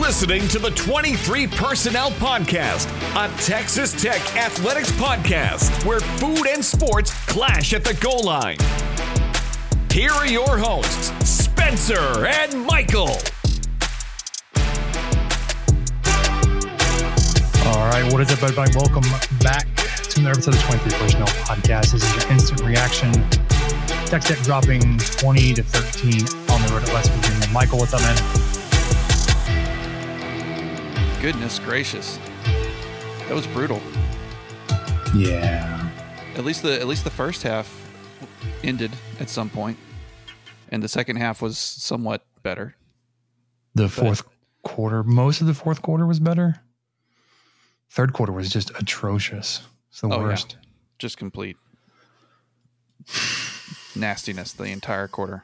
Listening to the 23 Personnel Podcast, a Texas Tech athletics podcast where food and sports clash at the goal line. Here are your hosts, Spencer and Michael. All right, what is up, everybody? Welcome back to another episode of the 23 Personnel Podcast. This is your instant reaction. Texas Tech dropping 20 to 13 on the road at West Virginia. Michael, what's up, man? Goodness gracious, that was brutal. Yeah. At least the at least the first half ended at some point, and the second half was somewhat better. The fourth quarter, most of the fourth quarter was better. Third quarter was just atrocious. It's the Oh, yeah. worst. Just complete nastiness the entire quarter.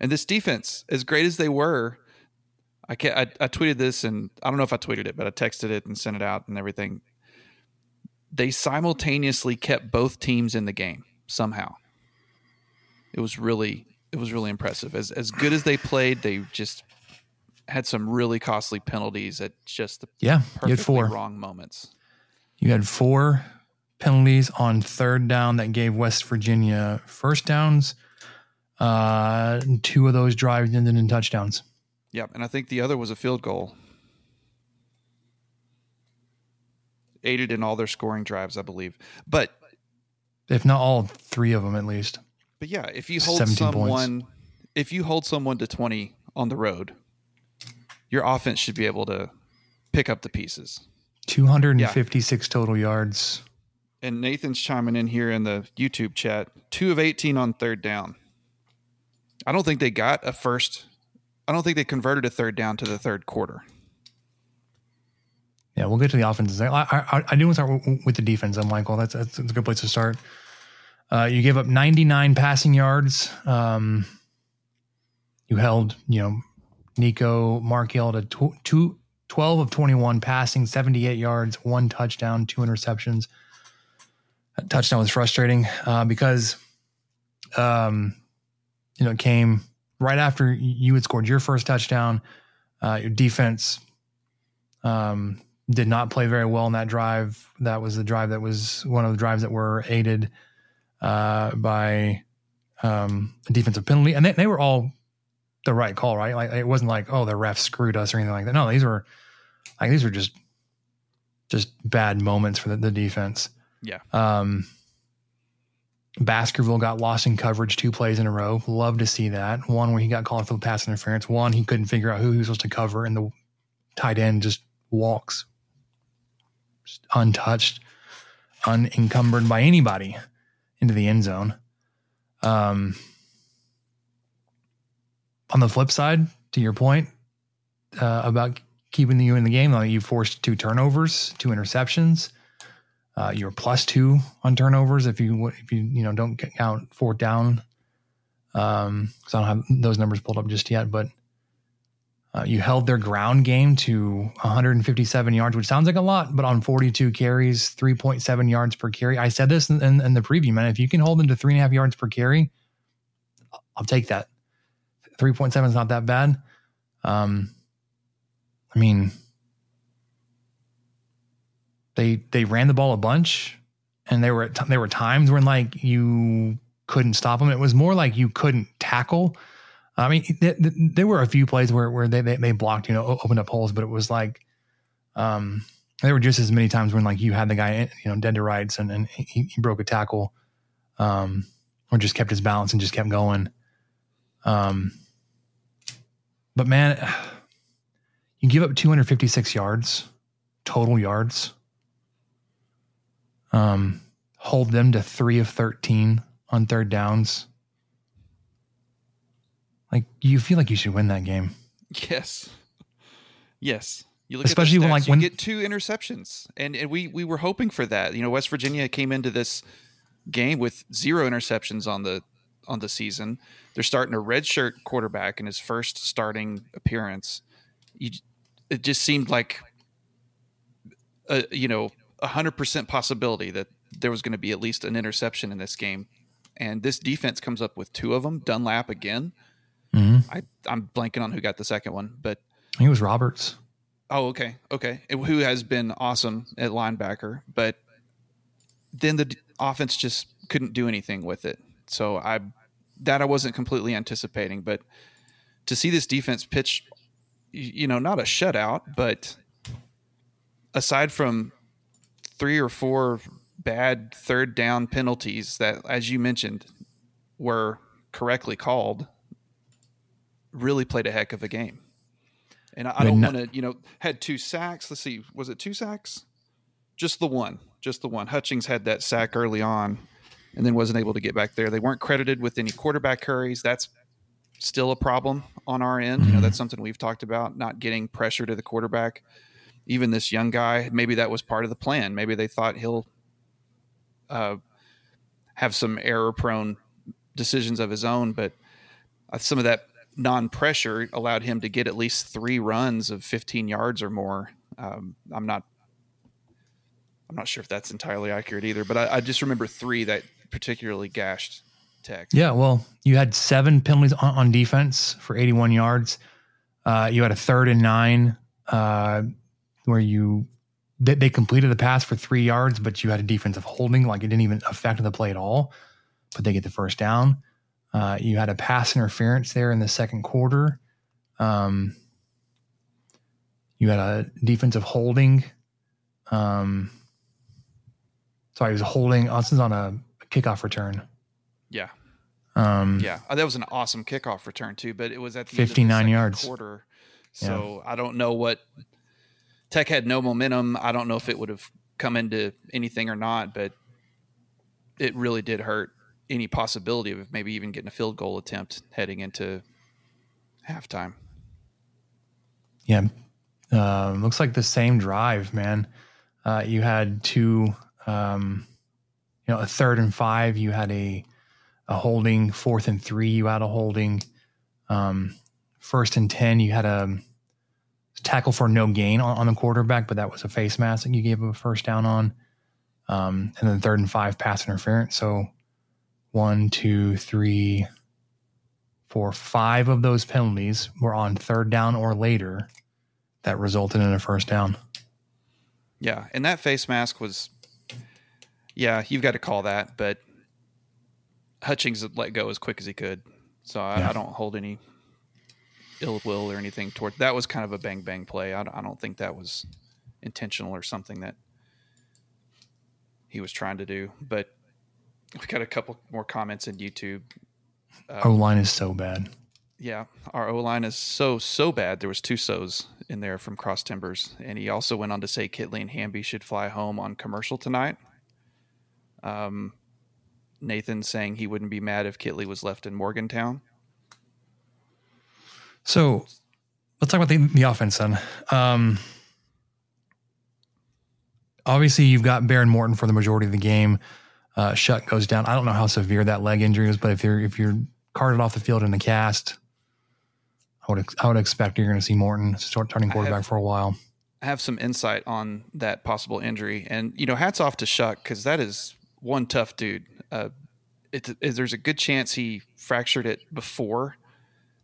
And this defense, as great as they were, I can I, I tweeted this and I don't know if I tweeted it, but I texted it and sent it out and everything. They simultaneously kept both teams in the game somehow. It was really it was really impressive. As as good as they played, they just had some really costly penalties at just the Yeah, you had four. wrong moments. You had four penalties on third down that gave West Virginia first downs. Uh, two of those drives ended in touchdowns. Yep, and I think the other was a field goal. Aided in all their scoring drives, I believe. But if not all three of them at least. but yeah, if you hold 17 points. someone if you hold someone to 20 on the road, your offense should be able to pick up the pieces. 256 total yards. And Nathan's chiming in here in the YouTube chat. 2 of 18 on third down. I don't think they got a first I don't think they converted a third down to the third quarter. Yeah, we'll get to the offenses. I, I, I do want to start with, the defense, though, Michael. That's, that's, a good place to start. Uh, you gave up 99 passing yards. Um, you held, you know, Nicco Marchiol to tw- two, 12 of 21 passing, 78 yards, one touchdown, two interceptions. That touchdown was frustrating uh, because, um, you know, it came right after you had scored your first touchdown. Uh, your defense um, did not play very well in that drive. That was the drive that was one of the drives that were aided uh, by um, a defensive penalty, and they, they were all the right call, right? Like it wasn't like oh the ref screwed us or anything like that. No, these were like these were just just bad moments for the, the defense. Yeah. Um, Baskerville got lost in coverage two plays in a row. Love to see that. One where he got called for the pass interference. One he couldn't figure out who he was supposed to cover, and the tight end just walks untouched, unencumbered by anybody into the end zone. Um, on the flip side, to your point uh, about keeping you in the game, like you forced two turnovers, two interceptions. Uh, you're plus two on turnovers if you if you you know don't count fourth down. Um, because I don't have those numbers pulled up just yet, but uh, you held their ground game to 157 yards, which sounds like a lot, but on 42 carries, 3.7 yards per carry. I said this in, in, in the preview, man. If you can hold them to three and a half yards per carry, I'll take that. 3.7 is not that bad. Um, I mean, they they ran the ball a bunch, and there were there were times when like you couldn't stop them. It was more like you couldn't tackle. I mean, th- th- there were a few plays where where they, they they blocked, you know, opened up holes, but it was like, um, there were just as many times when like you had the guy, you know, dead to rights, and and he, he broke a tackle, um, or just kept his balance and just kept going. Um, but man, you give up 256 yards, total yards. Um, hold them to three of 13 on third downs. Like you feel like you should win that game. Yes. Yes. You look Especially at the when, stats, like, you when- get two interceptions, and, and we we were hoping for that. You know, West Virginia came into this game with zero interceptions on the on the season. They're starting a redshirt quarterback in his first starting appearance. You, it just seemed like, a, you know, a hundred percent possibility that there was going to be at least an interception in this game, and this defense comes up with two of them. Dunlap again. Mm-hmm. I I'm blanking on who got the second one, but I think it was Roberts. Oh, okay, okay. Who has been awesome at linebacker, but then the d- offense just couldn't do anything with it. So I that I wasn't completely anticipating, but to see this defense pitch, you know, not a shutout, but aside from three or four bad third down penalties that, as you mentioned, were correctly called, really played a heck of a game. And I, I don't want to, you know, had two sacks. Let's see, was it two sacks? Just the one, just the one. Hutchings had that sack early on, and then wasn't able to get back there. They weren't credited with any quarterback hurries. That's still a problem on our end. You know, mm-hmm. that's something we've talked about, not getting pressure to the quarterback. Even this young guy, maybe that was part of the plan. Maybe they thought he'll uh, have some error-prone decisions of his own, but uh, some of that non-pressure allowed him to get at least three runs of 15 yards or more. Um, I'm not, I'm not sure if that's entirely accurate either, but I, I just remember three that particularly gashed Tech. Yeah, well, you had seven penalties on, on defense for 81 yards. Uh, you had a third and nine uh, where you they, they completed the pass for three yards, but you had a defensive holding, like it didn't even affect the play at all. But they get the first down. Uh, you had a pass interference there in the second quarter. Um, you had a defensive holding. Um, sorry, it was holding. Is on a kickoff return. Yeah, Um, yeah, Uh, that was an awesome kickoff return too. But it was at the end of the yards. quarter, so I don't know what Tech had no momentum. I don't know if it would have come into anything or not, but it really did hurt any possibility of maybe even getting a field goal attempt heading into halftime. Yeah. Um, looks like the same drive, man. Uh, you had two, um, you know, a third and five. You had a a holding. Fourth and three. You had a holding. Um, first and ten. You had a tackle for no gain on, on the quarterback, but that was a face mask that you gave him a first down on. Um, and then third and five pass interference. So one, two, three, four, five of those penalties were on third down or later that resulted in a first down. Yeah, and that face mask was, yeah, you've got to call that. But Hutchings let go as quick as he could, so I, Yeah. I don't hold any ill will or anything toward. That was kind of a bang bang play. I, don't- I don't think that was intentional or something that he was trying to do. But we got a couple more comments in YouTube. O line is so bad. Yeah, our O line is so so bad. There was two so's in there from Cross Timbers, and he also went on to say Kittley and Hamby should fly home on commercial tonight. Um, Nathan saying he wouldn't be mad if Kittley was left in Morgantown. So let's talk about the, the offense then. Um, obviously, you've got Behren Morton for the majority of the game. Uh, Shough goes down. I don't know how severe that leg injury is, but if you're if you're carted off the field in a cast, I would ex- I would expect you're going to see Morton start starting quarterback have- for a while. I have some insight on that possible injury, and you know, hats off to Shough because that is one tough dude. Uh, it, it- there's a good chance he fractured it before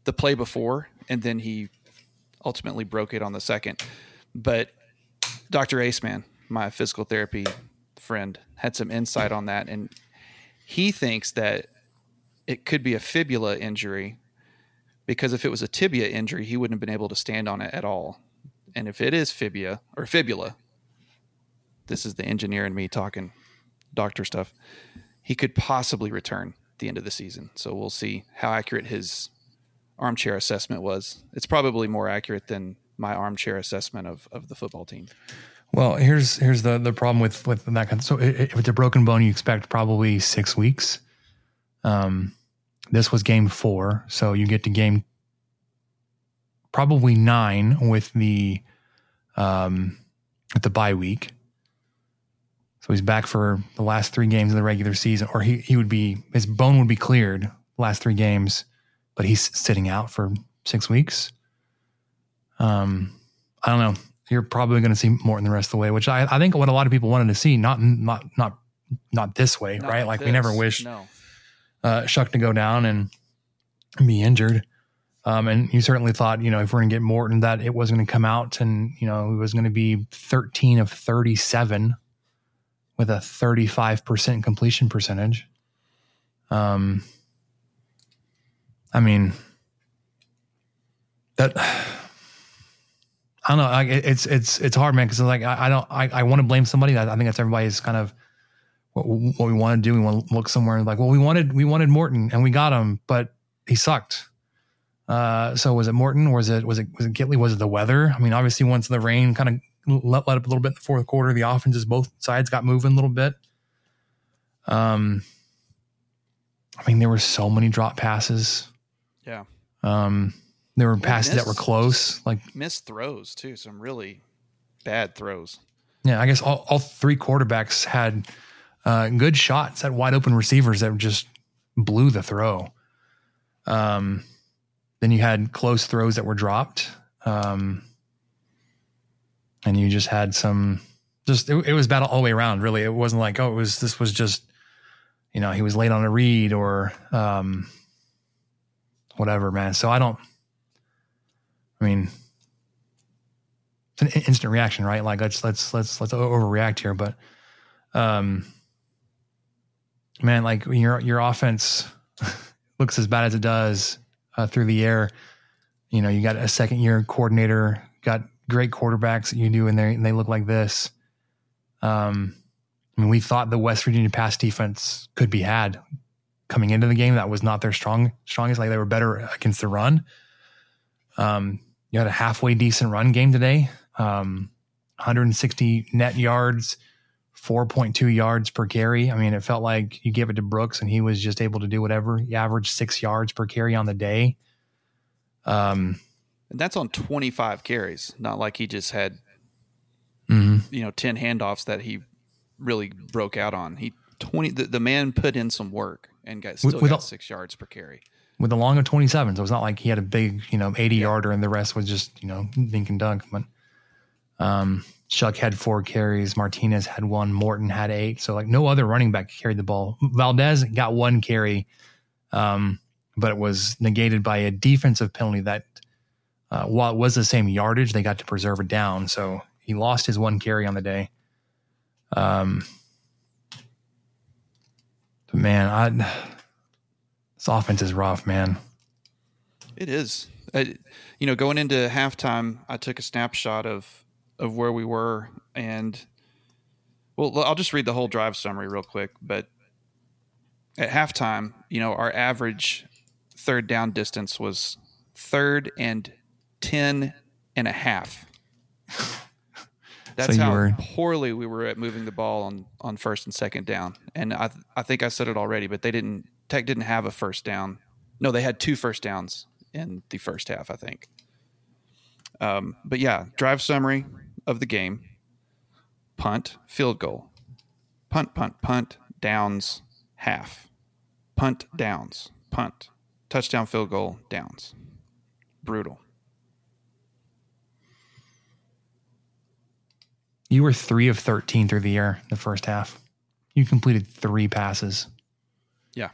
the play before, and then he ultimately broke it on the second. But Dr. Aceman, my physical therapy friend, had some insight on that, and he thinks that it could be a fibula injury because if it was a tibia injury, he wouldn't have been able to stand on it at all. And if it is fibia or fibula, this is the engineer and me talking doctor stuff. He could possibly return the end of the season. So we'll see how accurate his armchair assessment was. It's probably more accurate than my armchair assessment of, of the football team. Well, here's here's the the problem with with that kind. Of, so if it's a broken bone, you expect probably six weeks. Um, this was game four, so you get to game probably nine with the um, with the bye week. So he's back for the last three games of the regular season, or he he would be his bone would be cleared last three games, but he's sitting out for six weeks. Um, I don't know. You're probably going to see Morton the rest of the way, which I, I think what a lot of people wanted to see, not not not not this way, Not right? Like we never wished No. uh, Shough to go down and be injured. Um, and you certainly thought, you know, if we're going to get Morton, that it was going to come out and, you know, it was going to be 13 of 37 with a 35% completion percentage. Um, I mean, that, I don't know. Like it- it's, it's, it's hard, man. Cause like, I, I don't, I, I want to blame somebody. I, I think that's everybody's kind of, what, what we want to do. We want to look somewhere and like, well, we wanted we wanted Morton and we got him, but he sucked. Uh, so was it Morton? Was it was it was it Kittley? Was it the weather? I mean, obviously, once the rain kind of let, let up a little bit in the fourth quarter, the offenses both sides got moving a little bit. Um, I mean, there were so many drop passes. Yeah. Um, there were Yeah, passes that were close, like Missed throws too. Some really bad throws. Yeah, I guess all, all three quarterbacks had uh, good shots at wide open receivers that just blew the throw. Um, then you had close throws that were dropped. Um, and you just had some, just, it, it was battle all the way around, really. It wasn't like, oh, it was, this was just, you know, he was late on a read or um, whatever, man. So I don't, I mean, it's an instant reaction, right? Like let's let's let's let's overreact here, but um, man, like your your offense looks as bad as it does uh, through the air. You know, you got a second year coordinator, got great quarterbacks that you do, and they and they look like this. Um, I mean, we thought the West Virginia pass defense could be had coming into the game. That was not their strong strongest. Like they were better against the run. Um, you had a halfway decent run game today. Um, 160 net yards, 4.2 yards per carry. I mean, it felt like you gave it to Brooks and he was just able to do whatever. He averaged six yards per carry on the day. Um, And that's on 25 carries. Not like he just had, mhm. you know, 10 handoffs that he really broke out on. He 20 the, the man put in some work and got still with got 6 yards per carry. with a long of 27. So it's not like he had a big, you know, 80 yarder and the rest was just, you know, dink and dunk. But um, Shough had four carries. Martinez had one. Morton had eight. So like no other running back carried the ball. Valdez got one carry, um, but it was negated by a defensive penalty that, uh, while it was the same yardage, they got to preserve it down. So he lost his one carry on the day. Um, man, I this offense is rough, man. It is. Uh, you know, going into halftime, I took a snapshot of of where we were, and well, I'll just read the whole drive summary real quick. But at halftime, you know, our average third down distance was third and ten and a half. That's you how were- poorly we were at moving the ball on, on first and second down. And I I think I said it already, but they didn't Tech didn't have a first down. No, they had two first downs in the first half, I think. Um, but yeah, drive summary of the game: punt, field goal, punt, punt, punt, downs, half, punt, downs, punt, touchdown, field goal, downs. Brutal. You were three of 13 through the air the first half. You completed three passes. Yeah.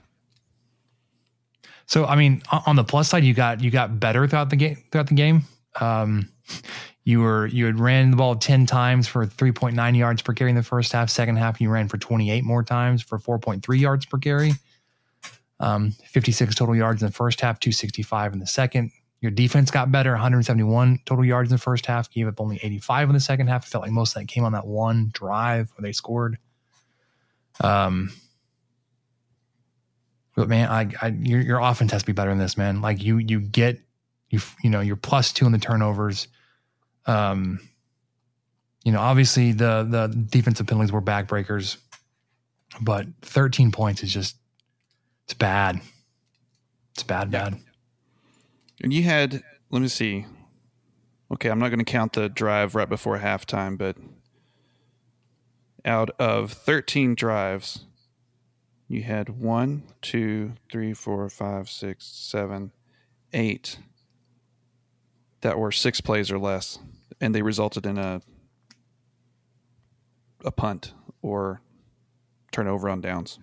So, I mean, on the plus side, you got you got better throughout the game. Throughout the game, um, you were you had ran the ball 10 times for 3.9 yards per carry in the first half. Second half, you ran for 28 more times for 4.3 yards per carry. Um, 56 total yards in the first half, 265 in the second. Your defense got better, 171 total yards in the first half, gave up only 85 in the second half. It felt like most of that came on that one drive where they scored. Um, but man, I, I your your offense has to be better than this, man. Like you you get you you know you're plus two in the turnovers. Um, you know, obviously the the defensive penalties were backbreakers, but 13 points is just It's bad. It's bad, bad. And you had, let me see. Okay, I'm not going to count the drive right before halftime, but out of 13 drives, you had one, two, three, four, five, six, seven, eight that were six plays or less, and they resulted in a a punt or turnover on downs.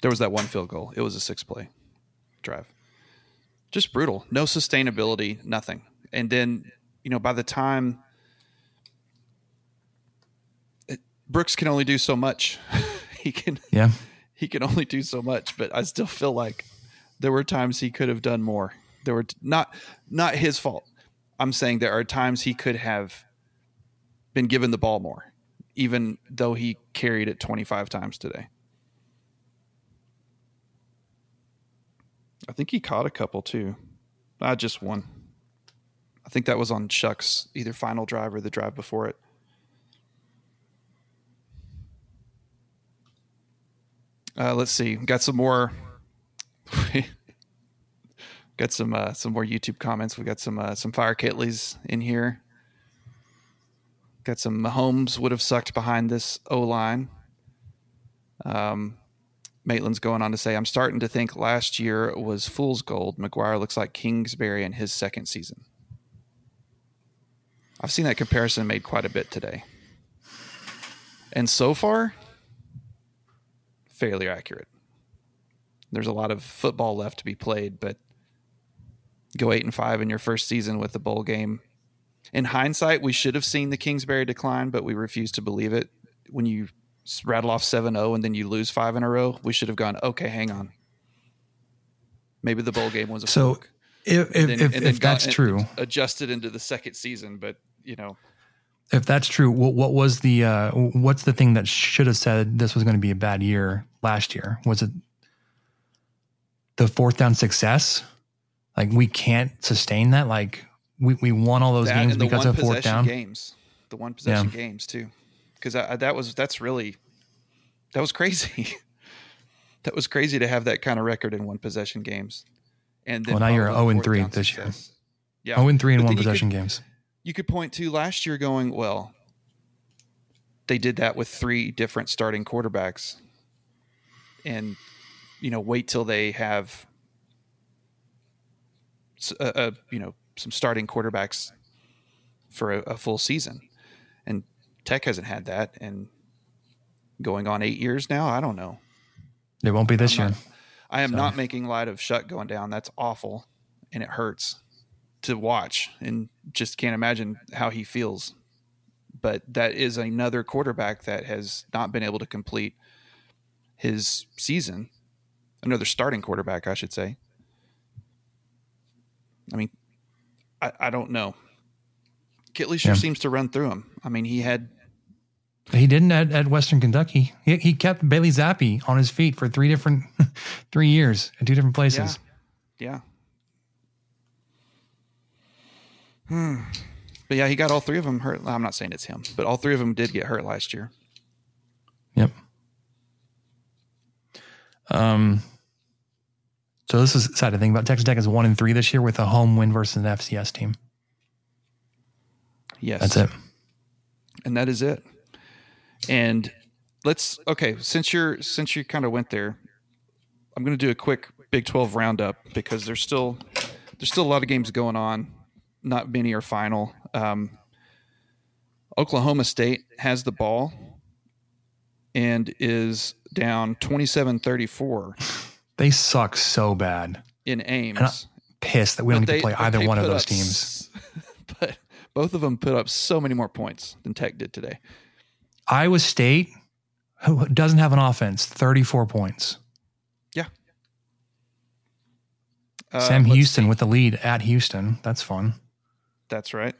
There was that one field goal. It was a six play drive. Just brutal. No sustainability, nothing. And then, you know, by the time it, Brooks can only do so much. he can Yeah. he can only do so much, but I still feel like there were times he could have done more. There were t- not not his fault. I'm saying there are times he could have been given the ball more, even though he carried it 25 times today. I think he caught a couple too. Not just one. I think that was on Shough's either final drive or the drive before it. Uh, let's see. Got some more. got some uh, some more YouTube comments. We got some uh, some fire Kittleys in here. Got some Mahomes would have sucked behind this O line. Um, Maitland's going on to say, I'm starting to think last year was fool's gold. McGuire looks like Kingsbury in his second season. I've seen that comparison made quite a bit today. And so far, fairly accurate. There's a lot of football left to be played, but go eight and five in your first season with the bowl game. In hindsight, we should have seen the Kingsbury decline, but we refuse to believe it. When you rattle off 7-0 and then you lose five in a row, we should have gone, okay, hang on. Maybe the bowl game was a So fluke. if if, then- if, if that's true, adjusted into the second season, but you know, if that's true, what, what was the uh, what's the thing that should have said this was going to be a bad year last year? Was it the fourth down success? Like we can't sustain that. Like we, we won all those that games because of fourth down. games, the one possession games too, because that was that's really that was crazy. that was crazy to have that kind of record in one possession games. And then Well, now you're 0 with and fourth 3 down this year. Yeah, Oh, and three in But one you could- possession games. you could point to last year going, well, they did that with three different starting quarterbacks. And, you know, wait till they have, uh, uh, you know, some starting quarterbacks for a, a full season. Tech hasn't had that. And going on eight years now, I don't know. It won't be this I'm year. not- I am So- not making light of Shough going down. That's awful, and it hurts to watch, and just can't imagine how he feels. But that is another quarterback that has not been able to complete his season. Another starting quarterback, I should say. I mean, I, I don't know. Kittley sure Yeah. seems to run through him. I mean, he had He didn't at, at Western Kentucky. He, he kept Bailey Zappe on his feet for three different, three years at two different places. Yeah. Hmm. But yeah, he got all three of them hurt. I'm not saying it's him, but all three of them did get hurt last year. Yep. Um. So this is sad to think about. Texas Tech is one and three this year with a home win versus an FCS team. Yes. That's it. And that is it. And let's okay, since you're since you kind of went there, I'm going to do a quick Big 12 roundup because there's still there's still a lot of games going on. Not many are final. Um, Oklahoma State has the ball and is down 27-34 They suck so bad. in Ames. And I- Pissed that we don't But get to play either one of those up teams. But both of them put up so many more points than Tech did today. Iowa State, who doesn't have an offense, 34 points. Yeah. Uh, Sam Houston see. with the lead at Houston. That's fun. That's right.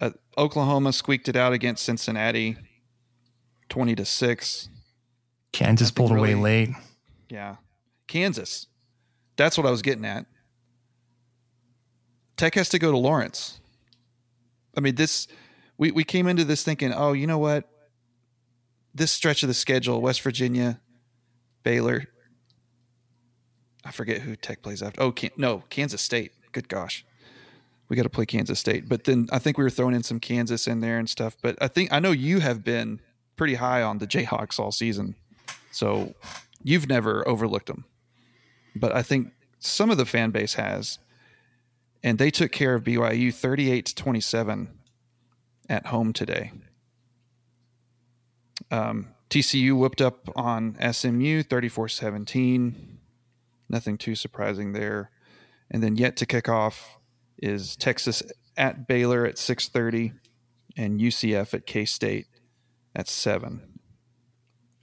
Uh, Oklahoma squeaked it out against Cincinnati, twenty to six. Kansas Nothing pulled away really- late. Yeah, Kansas. That's what I was getting at. Tech has to go to Lawrence. I mean, this we we came into this thinking, oh, you know what? This stretch of the schedule, West Virginia, Baylor. I forget who Tech plays after. Oh, Can- no, Kansas State. Good gosh, we got to play Kansas State. But then I think we were throwing in some Kansas in there and stuff. But I think I know you have been pretty high on the Jayhawks all season, so you've never overlooked them. But I think some of the fan base has, and they took care of BYU thirty-eight to twenty-seven at home today. Um, TCU whipped up on SMU 34 17. Nothing too surprising there. And then yet to kick off is Texas at Baylor at 6:30 and UCF at K-State at 7.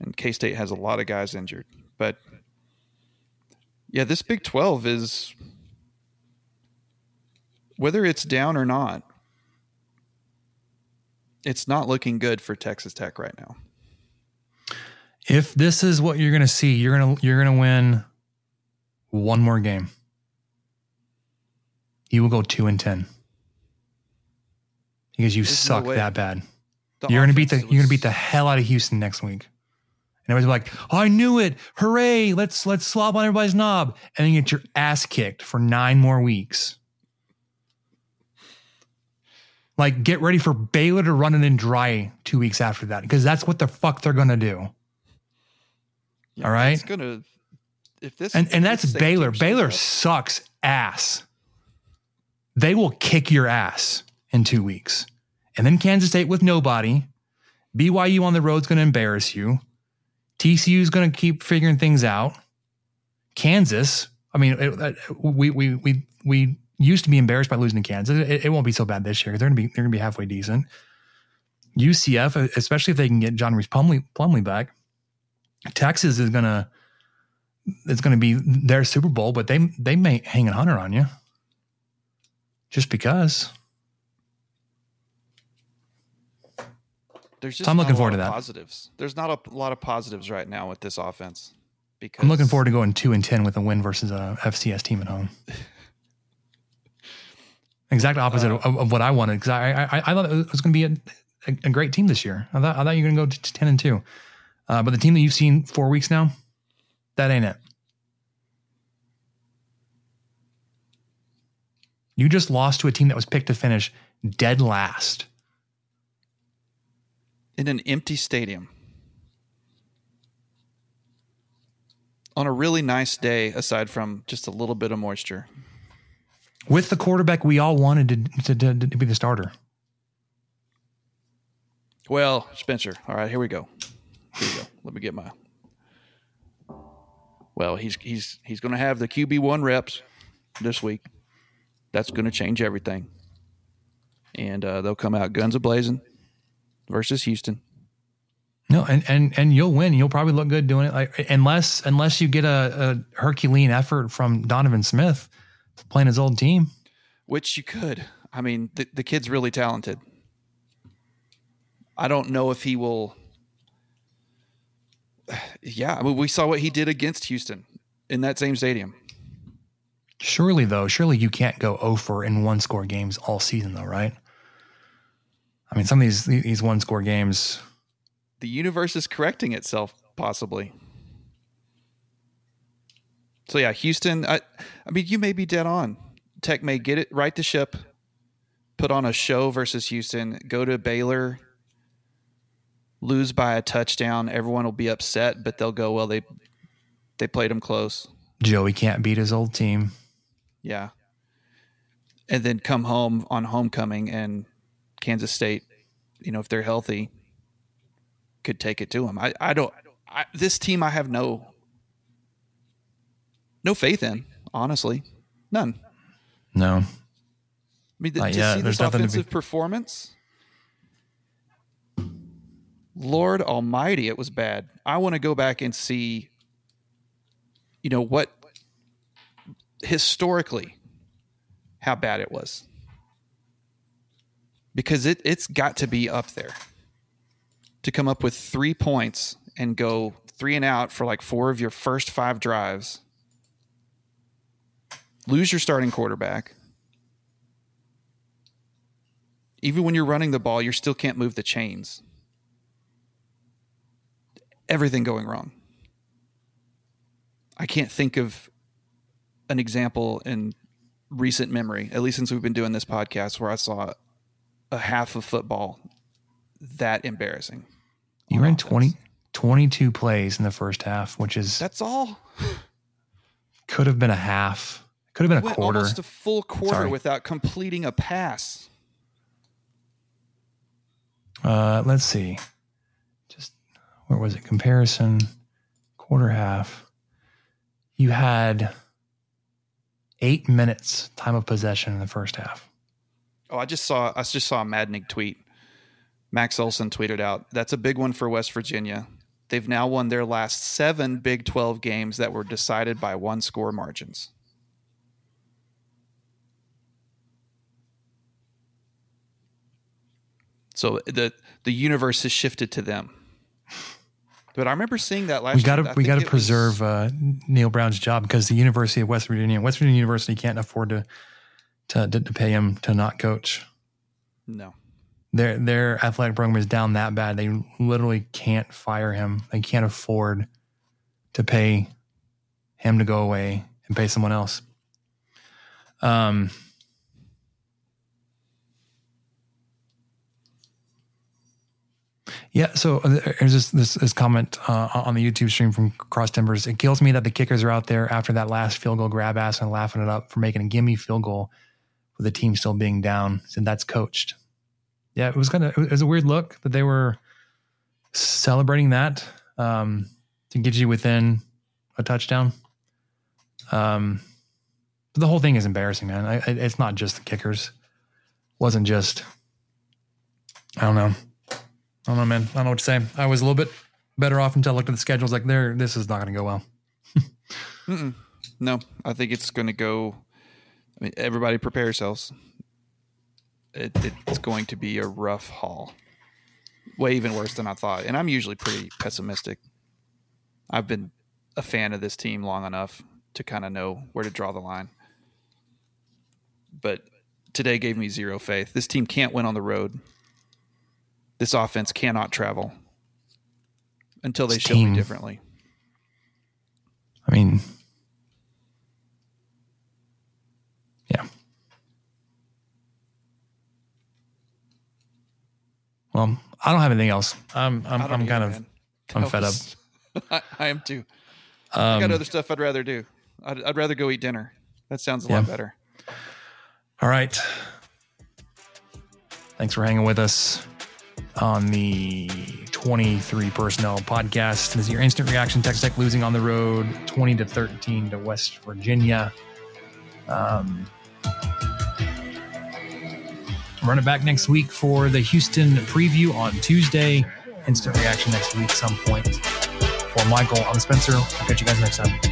And K-State has a lot of guys injured. But yeah, this Big 12 is whether it's down or not, it's not looking good for Texas Tech right now. If this is what you're going to see, you're going to you're going to win one more game. You will go 2 and 10. Because you There's suck way. that bad. The you're going to beat the offense you're going to beat the hell out of Houston next week. And everybody's like, oh, "I knew it! Hooray! Let's let's slob on everybody's knob," and then you get your ass kicked for nine more weeks. Like, get ready for Baylor to run it in dry two weeks after that, because that's what the fuck they're gonna do. Yeah, all right. It's gonna if this And and that's Baylor. Baylor up- sucks ass. They will kick your ass in two weeks. And then Kansas State with nobody. BYU on the road is going to embarrass you. TCU is going to keep figuring things out. Kansas, I mean, it, uh, we we we we used to be embarrassed by losing to Kansas. It, it won't be so bad this year. They're going to be they're going to be halfway decent. UCF, especially if they can get John Rhys Plumlee, Plumlee back. Texas is going to it's to be their Super Bowl, but they they may hang a hundred on you just because. There's just I'm looking forward to that. Positives. There's not a lot of positives right now with this offense. Because I'm looking forward to going two and ten with a win versus a FCS team at home. Exact opposite Uh, of, of what I wanted because I, I I thought it was going to be a, a, great team this year. I thought I thought you were going to go to ten and two, uh, but the team that you've seen four weeks now, that ain't it. You just lost to a team that was picked to finish dead last. in an empty stadium on a really nice day, aside from just a little bit of moisture. With the quarterback we all wanted to, to, to, to be the starter. Well, Spencer, all right, here we go. Here we go. Let me get my. Well, he's he's he's going to have the QB one reps this week. That's going to change everything, and uh, they'll come out guns a blazing versus Houston. No, and and and you'll win. You'll probably look good doing it. Like unless unless you get a, a Herculean effort from Donovan Smith playing his old team. Which you could. I mean, the, the kid's really talented. I don't know if he will. Yeah, I mean, we saw what he did against Houston in that same stadium. Surely though, surely you can't go oh over in one score games all season though, right? I mean, some of these these one score games. The universe is correcting itself, possibly. So yeah, Houston. I, I mean, you may be dead on. Tech may get it right the ship, put on a show versus Houston, go to Baylor, lose by a touchdown. Everyone will be upset, but they'll go, well, they they played them close. Joey can't beat his old team. Yeah. And then come home on homecoming and Kansas State, you know, if they're healthy, could take it to them. I, I don't, I, this team I have no, no faith in, honestly. None. No, I mean, th- Uh, to yeah, see there's this to be- offensive performance, Lord Almighty, it was bad. I want to go back and see, you know, what historically how bad it was, because it it's got to be up there to come up with three points and go three and out for like four of your first five drives. Lose your starting quarterback even when you're running the ball, you still can't move the chains. Everything going wrong. I can't think of an example in recent memory, at least since we've been doing this podcast, where I saw a half of football that embarrassing. You ran offense. 20, 22 plays in the first half, which is That's all. could have been a half, could have been a quarter. almost a full quarter Sorry. without completing a pass. Uh, let's see. Just where was it? Comparison, quarter half. You had eight minutes time of possession in the first half. Oh, I just saw I just saw a maddening tweet. Max Olson tweeted out, "That's a big one for West Virginia. They've now won their last 7 Big 12 games that were decided by one score margins." So the the universe has shifted to them. But I remember seeing that last we got to we got to it was- preserve uh, Neal Brown's job because the University of West Virginia, West Virginia University, can't afford to to, to, to pay him to not coach. No. Their their athletic program is down that bad. They literally can't fire him. They can't afford to pay him to go away and pay someone else. Um. Yeah, so uh, there's this this, this comment uh, on the YouTube stream from Cross Timbers. It kills me that the kickers are out there after that last field goal grab ass and laughing it up for making a gimme field goal with the team still being down. And that's coached. Yeah, it was kind of it was a weird look that they were celebrating that um, to get you within a touchdown. Um, the whole thing is embarrassing, man. I, it's not just the kickers. wasn't just. I don't know. I don't know, man. I don't know what to say. I was a little bit better off until I looked at the schedules. Like, there, this is not going to go well. No, I think it's going to go. I mean, everybody prepare yourselves. It, it's going to be a rough haul. Way even worse than I thought. And I'm usually pretty pessimistic. I've been a fan of this team long enough to kind of know where to draw the line. But today gave me zero faith. This team can't win on the road. This offense cannot travel until they This show team- me differently. I mean, yeah. Well, I don't have anything else. I'm, I'm, I'm kind of. I'm fed up. I, I am too. I got Um, other stuff I'd rather do. I'd, I'd rather go eat dinner. That sounds a lot better. All right. Thanks for hanging with us on the 23 Personnel podcast. This is your instant reaction. Texas Tech losing on the road 20 to 13 to West Virginia. Um, run it back next week for the Houston preview on Tuesday. Instant reaction next week, some point. For Michael, I'm Spencer. I'll catch you guys next time.